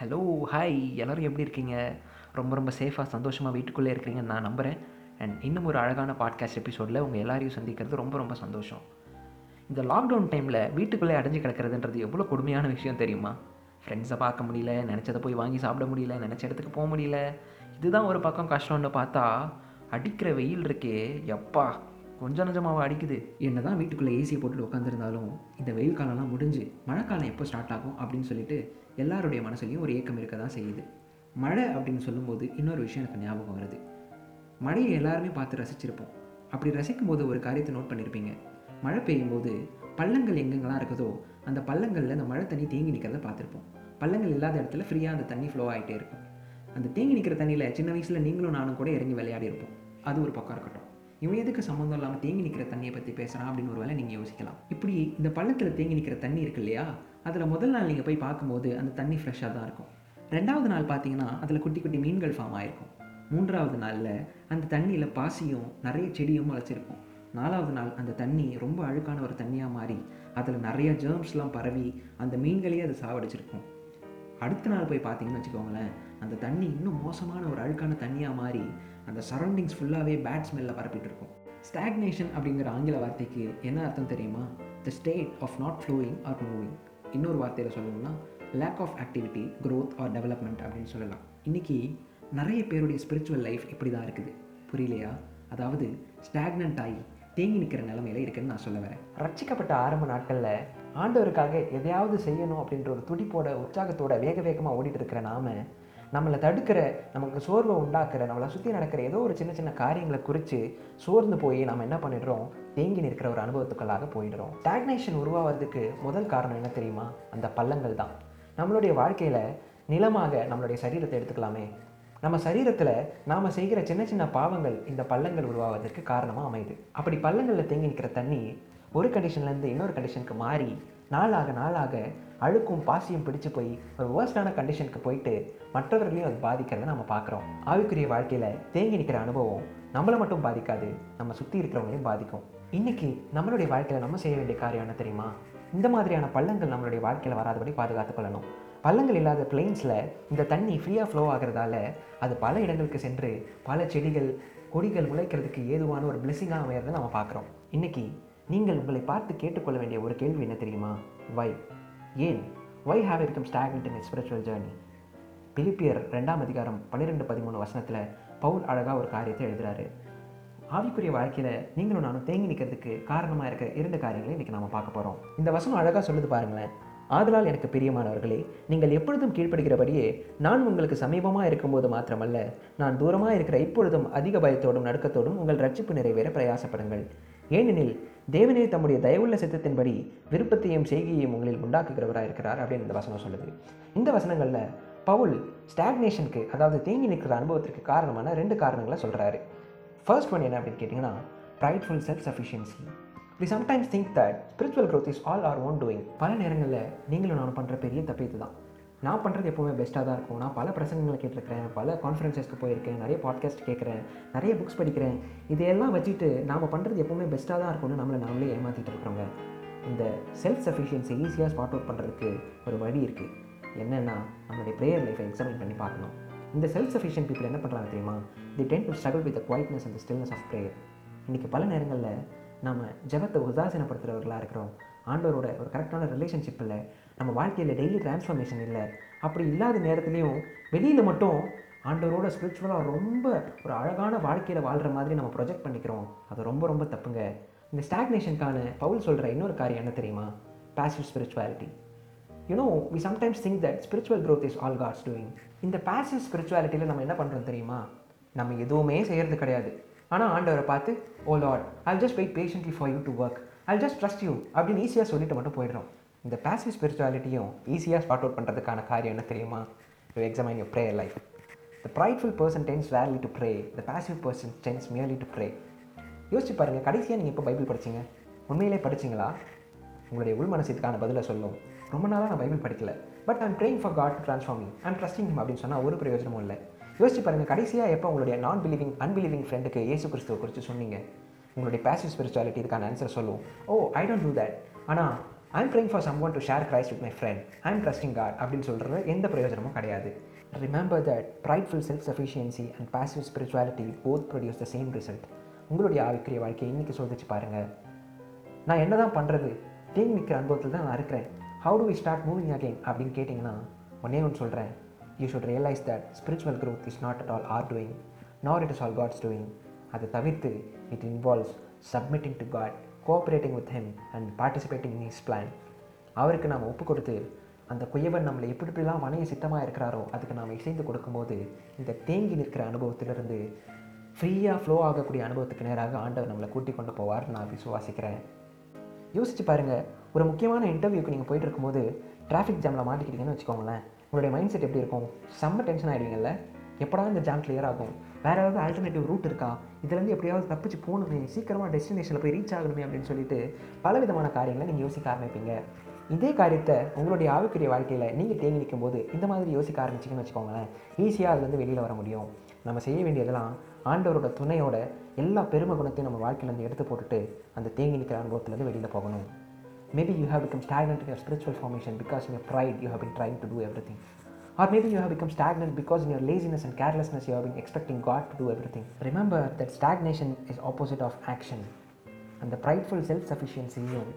Hello hi எல்லோரும் எப்படி இருக்கீங்க? ரொம்ப ரொம்ப சேஃபாக சந்தோஷமாக வீட்டுக்குள்ளே இருக்கிறீங்கன்னு நான் நம்புகிறேன் அண்ட் இன்னும் ஒரு அழகான பாட்காஸ்ட் எபிசோடில் உங்கள் எல்லாரையும் சந்திக்கிறது ரொம்ப ரொம்ப சந்தோஷம். இந்த லாக்டவுன் டைமில் வீட்டுக்குள்ளே அடைஞ்சு கிடக்கிறதுன்றது எவ்வளோ கொடுமையான விஷயம் தெரியுமா? ஃப்ரெண்ட்ஸை பார்க்க முடியல நினச்சதை போய் வாங்கி சாப்பிட முடியல நினச்ச இடத்துக்கு போக முடியல. இதுதான் ஒரு பக்கம் கஷ்டம்னு பார்த்தா அடிக்கிற வெயில் இருக்கே எப்பா. கொஞ்சம் நஞ்சமாவை அடிக்குது. என்ன தான் வீட்டுக்குள்ளே ஏசியை போட்டுட்டு உட்காந்துருந்தாலும் இந்த வெயில் காலம்லாம் முடிஞ்சு மழைக்காலம் எப்போ ஸ்டார்ட் ஆகும் அப்படின்னு சொல்லிட்டு எல்லாருடைய மனசுலையும் ஒரு ஏக்கம் இருக்க தான் செய்யுது. மழை அப்படின்னு சொல்லும்போது இன்னொரு விஷயம் எனக்கு ஞாபகம் வருது. மழையை எல்லாருமே பார்த்து ரசிச்சிருப்போம். அப்படி ரசிக்கும் போது ஒரு காரியத்தை நோட் பண்ணியிருப்பீங்க மழை பெய்யும் போது பள்ளங்கள் எங்கெங்கெல்லாம் இருக்குதோ அந்த பள்ளங்களில் அந்த மழை தண்ணி தேங்கி நிற்கிறத பார்த்துருப்போம். பள்ளங்கள் இல்லாத இடத்துல ஃப்ரீயாக அந்த தண்ணி ஃப்ளோ ஆகிட்டே இருக்கும். அந்த தேங்கி நிற்கிற தண்ணியில் சின்ன வயசில் நீங்களும் நானும் கூட இறங்கி விளையாடி இருப்போம் அது ஒரு பக்கம் இருக்கட்டும். இவன் எதுக்கு சம்மந்தம் இல்லாமல் தேங்கி நிற்கிற தண்ணியை பற்றி பேசுகிறான் அப்படின்னு ஒரு வேலை நீங்கள் யோசிக்கலாம். இப்படி இந்த பள்ளத்தில் தேங்கி நிற்கிற தண்ணி இருக்கு இல்லையா? அதில் முதல் நாள் நீங்கள் போய் பார்க்கும்போது அந்த தண்ணி ஃப்ரெஷ்ஷாக தான் இருக்கும். ரெண்டாவது நாள் பார்த்தீங்கன்னா அதில் குட்டி குட்டி மீன்கள் ஃபார்ம் ஆயிருக்கும். மூன்றாவது நாளில் அந்த தண்ணியில் பாசியும் நிறைய செடியும் முளைச்சிருக்கும். நாலாவது நாள் அந்த தண்ணி ரொம்ப அழுக்கான ஒரு தண்ணியாக மாறி அதில் நிறைய ஜேர்ம்ஸ்லாம் பரவி அந்த மீன்களையே அது சாவடிச்சிருக்கும். அடுத்த நாள் போய் பார்த்தீங்கன்னு வச்சுக்கோங்களேன் அந்த தண்ணி இன்னும் மோசமான ஒரு அழுக்கான தண்ணியாக மாறி அந்த சரௌண்டிங்ஸ் ஃபுல்லாகவே பேட் ஸ்மெல்ல பரப்பிட்டு இருக்கும். ஸ்டாக்னேஷன் அப்படிங்கிற ஆங்கில வார்த்தைக்கு என்ன அர்த்தம் தெரியுமா? The state of not flowing or moving இன்னொரு வார்த்தையில் சொல்லணும்னா lack of activity growth or development அப்படின்னு சொல்லலாம். இன்றைக்கி நிறைய பேருடைய ஸ்பிரிச்சுவல் லைஃப் இப்படி தான் இருக்குது. புரியலையா? அதாவது ஸ்டாக்னண்ட் ஆகி தேங்கி நிற்கிற நிலமையில இருக்குன்னு நான் சொல்ல வரேன். ரட்சிக்கப்பட்ட ஆரம்ப நாட்களில் ஆண்டவருக்காக எதையாவது செய்யணும் அப்படின்ற ஒரு துடிப்போட உற்சாகத்தோட வேக வேகமாக ஓடிட்டு இருக்கிற நாம நம்மளை தடுக்கிற நமக்கு சோர்வை உண்டாக்குற நம்மளை சுற்றி நடக்கிற ஏதோ ஒரு சின்ன சின்ன காரியங்களை குறித்து சோர்ந்து போய் நம்ம என்ன பண்ணிடுறோம்? தேங்கி நிற்கிற ஒரு அனுபவத்துக்களாக போயிடுறோம். ஸ்டாக்னேஷன் உருவாவதுக்கு முதல் காரணம் என்ன தெரியுமா? அந்த பள்ளங்கள் தான். நம்மளுடைய வாழ்க்கையில் நிலமாக நம்மளுடைய சரீரத்தை எடுத்துக்கலாமே. நம்ம சரீரத்தில் நாம் செய்கிற சின்ன சின்ன பாவங்கள் இந்த பள்ளங்கள் உருவாவதற்கு காரணமாக அமையுது. அப்படி பள்ளங்களில் தேங்கி நிற்கிற தண்ணி ஒரு கண்டிஷன்லேருந்து இன்னொரு கண்டிஷனுக்கு மாறி நாளாக நாளாக அழுக்கும் பாசியும் பிடிச்சு போய் ஒரு வேர்ஸ்டான கண்டிஷனுக்கு போயிட்டு மற்றவர்களையும் அது பாதிக்கிறத நம்ம பார்க்குறோம். ஆவிக்குரிய வாழ்க்கையில் தேங்கி நிற்கிற அனுபவம் நம்மளை மட்டும் பாதிக்காது நம்ம சுற்றி இருக்கிறவங்களையும் பாதிக்கும். இன்றைக்கி நம்மளுடைய வாழ்க்கையில் நம்ம செய்ய வேண்டிய காரியம் என்ன தெரியுமா? இந்த மாதிரியான பள்ளங்கள் நம்மளுடைய வாழ்க்கையில் வராதபடி பாதுகாத்துக் கொள்ளணும். பள்ளங்கள் இல்லாத பிளெயின்ஸில் இந்த தண்ணி ஃப்ரீயாக ஃப்ளோ ஆகிறதால அது பல இடங்களுக்கு சென்று பல செடிகள் கொடிகள் முளைக்கிறதுக்கு ஏதுவான ஒரு பிளெஸிங்காக அமையறதை நம்ம பார்க்குறோம். இன்னைக்கு நீங்கள் உங்களை பார்த்து கேட்டுக்கொள்ள வேண்டிய ஒரு கேள்வி என்ன தெரியுமா? வை ஏன்? Why have become stagnant in a spiritual journey? பிலிப்பியர் ரெண்டாம் அதிகாரம் பன்னிரெண்டு பதிமூணு வசனத்தில் பவுல் அழகாக ஒரு காரியத்தை எழுதுகிறாரு ஆவிக்குரிய வாழ்க்கையில் நீங்களும் நானும் தேங்கி நிற்கிறதுக்கு காரணமாக இருக்கிற இரண்டு காரியங்களை இன்றைக்கி நாம் பார்க்க போகிறோம் இந்த வசனம் அழகாக சொல்லுது பாருங்களேன். ஆதலால் எனக்கு பிரியமானவர்களே நீங்கள் எப்பொழுதும் கீழ்ப்படுகிறபடியே நான் உங்களுக்கு சமீபமாக இருக்கும்போது மாத்திரமல்ல நான் தூரமாக இருக்கிற இப்பொழுதும் அதிக பயத்தோடும் நடுக்கத்தோடும் உங்கள் ரட்சிப்பு நிறைவேற பிரயாசப்படுங்கள். ஏனெனில் தேவனே தம்முடைய தயவுள்ள சித்தத்தின்படி விருப்பத்தையும் செய்கையையும் உங்களில் உண்டாக்குகிறவராக இருக்கிறார் அப்படின்னு இந்த வசனம் சொல்லுது. இந்த வசனங்களில் பவுல் ஸ்டாக்னேஷனுக்கு அதாவது தேங்கி நிற்கிற அனுபவத்திற்கு காரணமான ரெண்டு காரணங்களை சொல்கிறாரு ஃபர்ஸ்ட் ஒன் என்ன அப்படின்னு கேட்டிங்கன்னா prideful self sufficiency we sometimes think that spiritual growth is all our own doing பல நேரங்களில் நீங்களும் நான் பண்ணுற பெரிய தப்பு இதுதான். நான் பண்ணுறது எப்போவுமே பெஸ்ட்டாக தான் இருக்கும். நான் பல பிரசங்கங்களை கேட்டிருக்கிறேன் பல கான்ஃபரன்சஸ்க்கு போயிருக்கேன் நிறைய பாட்காஸ்ட் கேட்குறேன் நிறைய புக்ஸ் படிக்கிறேன். இதையெல்லாம் வச்சுட்டு நாம் பண்ணுறது எப்போவுமே பெஸ்ட்டாக தான் இருக்கும்னு நம்மளை நாமளே ஏமாற்றிட்டு இருக்கிறோங்க. இந்த செல்ஃப் சஃபிஷியன்சி ஈஸியாக ஸ்பாட் அவுட் பண்ணுறதுக்கு ஒரு வழி இருக்குது என்னென்னா நம்மளுடைய ப்ரேயர் லைஃப்பை எக்ஸாமின் பண்ணி பார்க்கணும். இந்த செல்ஃப் சஃபிஷியன் பீப்புள் என்ன பண்ணுறாங்க தெரியுமா? They tend to struggle with quietness and stillness of prayer இன்றைக்கி பல நேரங்களில் நம்ம ஜபத்தை உதாசீனப்படுத்துகிறவர்களாக இருக்கிறோம். ஆண்டவரோட ஒரு கரெக்டான ரிலேஷன்ஷிப் இல்லை. நம்ம வாழ்க்கையில் டெய்லி டிரான்ஸ்ஃபர்மேஷன் இல்லை. அப்படி இல்லாத நேரத்துலையும் வெளியில் மட்டும் ஆண்டவரோட ஸ்பிரிச்சுவலாக ரொம்ப ஒரு அழகான வாழ்க்கையில் வாழ்கிற மாதிரி நம்ம ப்ரொஜெக்ட் பண்ணிக்கிறோம். அது ரொம்ப ரொம்ப தப்புங்க. இந்த ஸ்டாக்னேஷனுக்கான பவுல் சொல்கிற இன்னொரு காரியம் என்ன தெரியுமா? Passive spirituality you know we sometimes think that spiritual growth is all God's doing இந்த பேசிவ் ஸ்பிரிச்சுவாலிட்டியில் நம்ம என்ன பண்ணுறோம் தெரியுமா? நம்ம எதுவுமே செய்கிறது கிடையாது. ஆனால் ஆண்டவரை பார்த்து O Lord I just wait patiently for you to work I just trust you அப்படின்னு ஈஸியாக சொல்லிட்டு மட்டும் போயிடுறோம். இந்த பேசிவ் ஸ்பிரிச்சுவாலிட்டியும் ஈஸியாக ஸ்பாட் அவுட் பண்ணுறதுக்கான காரியம் என்ன தெரியுமா? You examine you prayer life the prideful person tends rarely to pray the passive person tends merely to pray யோசிச்சு பாருங்கள் கடைசியாக நீங்கள் எப்போ பைபிள் படிச்சீங்க? உண்மையிலே படிச்சீங்களா? உங்களுடைய உள் மனசுக்கான பதிலை சொல்லும். ரொம்ப நாளாக நான் பைபிள் படிக்கல. But I'm praying for God transforming transform me I'm trusting him அப்படின்னு சொன்னால் ஒரு பிரயோஜனமும் இல்லை. யோசிச்சு பாருங்கள் கடைசியாக எப்போ உங்களுடைய நான் பிலீவிங் அன்பிலீவிங் ஃப்ரெண்டுக்கு இயேசு கிறிஸ்துவை குறித்து சொன்னீங்க? உங்களுடைய பேசிவ் ஸ்பிரிச்சுவாலிட்டி இதுக்கான ஆன்சர் சொல்லுவோம் oh I don't do that ஆனால் I'm praying for someone to share Christ with my friend I'm trusting God அப்படின்னு சொல்கிறது எந்த பிரயோஜனமும் கிடையாது. Remember that prideful self sufficiency and passive spirituality both produce the same result உங்களுடைய ஆவிக்குரிய வாழ்க்கையை இன்றைக்கி சோதிச்சு பாருங்கள் நான் என்ன தான் பண்ணுறது தேங்கி நிற்கிற அனுபவத்தில் தான் நான் இருக்கிறேன். How do we start moving again அப்படின்னு கேட்டிங்கன்னா ஒன்னே ஒன்று சொல்கிறேன் you should realize that spiritual growth is not at all our doing nor it is all God's doing அதை தவிர்த்து it involves submitting to God cooperating with him and participating in his plan அவருக்கு நாம் ஒப்பு கொடுத்து அந்த குயவன் நம்மளை எப்படி எப்படிலாம் வணைய சித்தமாக இருக்கிறாரோ அதுக்கு நாம் இசைந்து கொடுக்கும்போது இந்த தேங்கி நிற்கிற அனுபவத்திலிருந்து ஃப்ரீயாக ஃப்ளோ ஆகக்கூடிய அனுபவத்துக்கு நேராக ஆண்டவர் நம்மளை கூட்டிக் கொண்டு போவார் நான் விசுவாசிக்கிறேன். யோசிச்சு பாருங்கள் ஒரு முக்கியமான இன்டர்வியூக்கு நீங்கள் போயிட்டு இருக்கும்போது டிராஃபிக் ஜாமில் மாட்டிக்கிட்டீங்கன்னு வச்சுக்கோங்களேன். உங்களுடைய மைண்ட் செட் எப்படி இருக்கும்? செம்ம டென்ஷன் ஆகிடுவீங்கல்ல எப்படா இந்த ஜாம் கிளியர் ஆகும்? வேறு ஏதாவது ஆல்டர்னேட்டிவ் ரூட் இருக்கா? இதுலேருந்து எப்படியாவது தப்பிச்சு போகணுமே சீக்கிரமாக டெஸ்டினேஷனில் போய் ரீச் ஆகணுமே அப்படின்னு சொல்லிட்டு பல விதமான காரியங்களை நீங்கள் யோசிக்க ஆரம்பிப்பீங்க. இதே காரியத்தை உங்களுடைய ஆவிக்குரிய வாழ்க்கையில் நீங்கள் தேங்கி நிற்கும்போது இந்த மாதிரி யோசிக்க ஆரம்பிச்சிங்கன்னு வச்சுக்கோங்களேன். ஈஸியாக அதுலேருந்து வெளியில் வர முடியும். நம்ம செய்ய வேண்டியதெல்லாம் ஆண்டவரோட துணையோட எல்லா பெருமை குணத்தையும் நம்ம வாழ்க்கையிலேருந்து எடுத்து போட்டுட்டு அந்த தேங்கி நிற்கிற அனுபவத்துலேருந்து வெளியில் போகணும். Maybe you have become stagnant your spiritual formation because you pride you have been trying to do everything or maybe you have become stagnant because in your laziness and carelessness you have been expecting god to do everything. Remember that stagnation is opposite of action. அந்த prideful self சஃபிஷியன்சியும்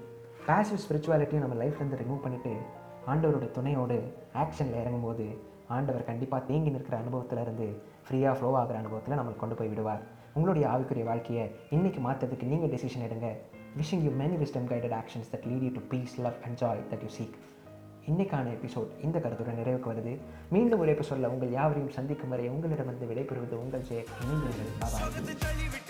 passive ஸ்பிரிச்சுவாலிட்டியும் நம்ம லைஃப்லேருந்து remove பண்ணிவிட்டு ஆண்டவரோட துணையோடு ஆக்ஷனில் இறங்கும்போது ஆண்டவர் கண்டிப்பாக தேங்கி நிற்கிற அனுபவத்துலேருந்து ஃப்ரீயாக ஃப்ளோ ஆகிற அனுபவத்தில் நம்மளுக்கு கொண்டு போய் விடுவார். உங்களுடைய ஆவிக்குரிய வாழ்க்கையை இன்றைக்கி மாற்றுறதுக்கு நீங்கள் டெசிஷன் எடுங்க. Wishing you many wisdom guided actions that lead you to peace love and joy that you seek இன்னைக்கான எபிசோட் இந்த கருத்துடன் நிறைவுக்கு வருது. மீண்டும் ஒரு எபிசோடில் உங்கள் யாவரையும் சந்திக்கும் வரை உங்களிடமிருந்து விடைபெறுவது உங்கள் ஜெய இணைந்திருங்கள் பாபாய்